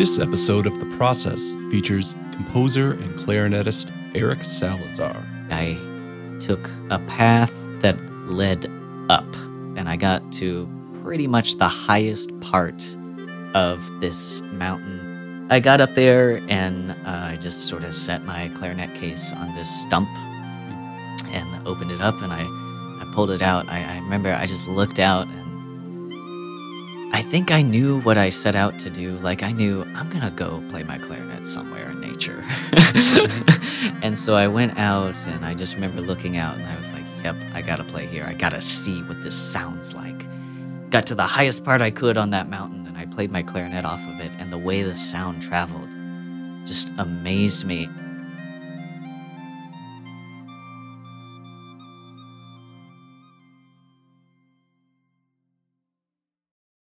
This episode of The Process features composer and clarinetist Eric Salazar. I took a path that led up, and I got to pretty much the highest part of this mountain. I got up there and uh, I just sort of set my clarinet case on this stump and opened it up and I, I pulled it out. I, I remember I just looked out and I think I knew what I set out to do. Like I knew I'm gonna go play my clarinet somewhere in nature. and so I went out and I just remember looking out and I was like, yep, I gotta play here. I gotta see what this sounds like. Got to the highest part I could on that mountain and I played my clarinet off of it, and the way the sound traveled just amazed me.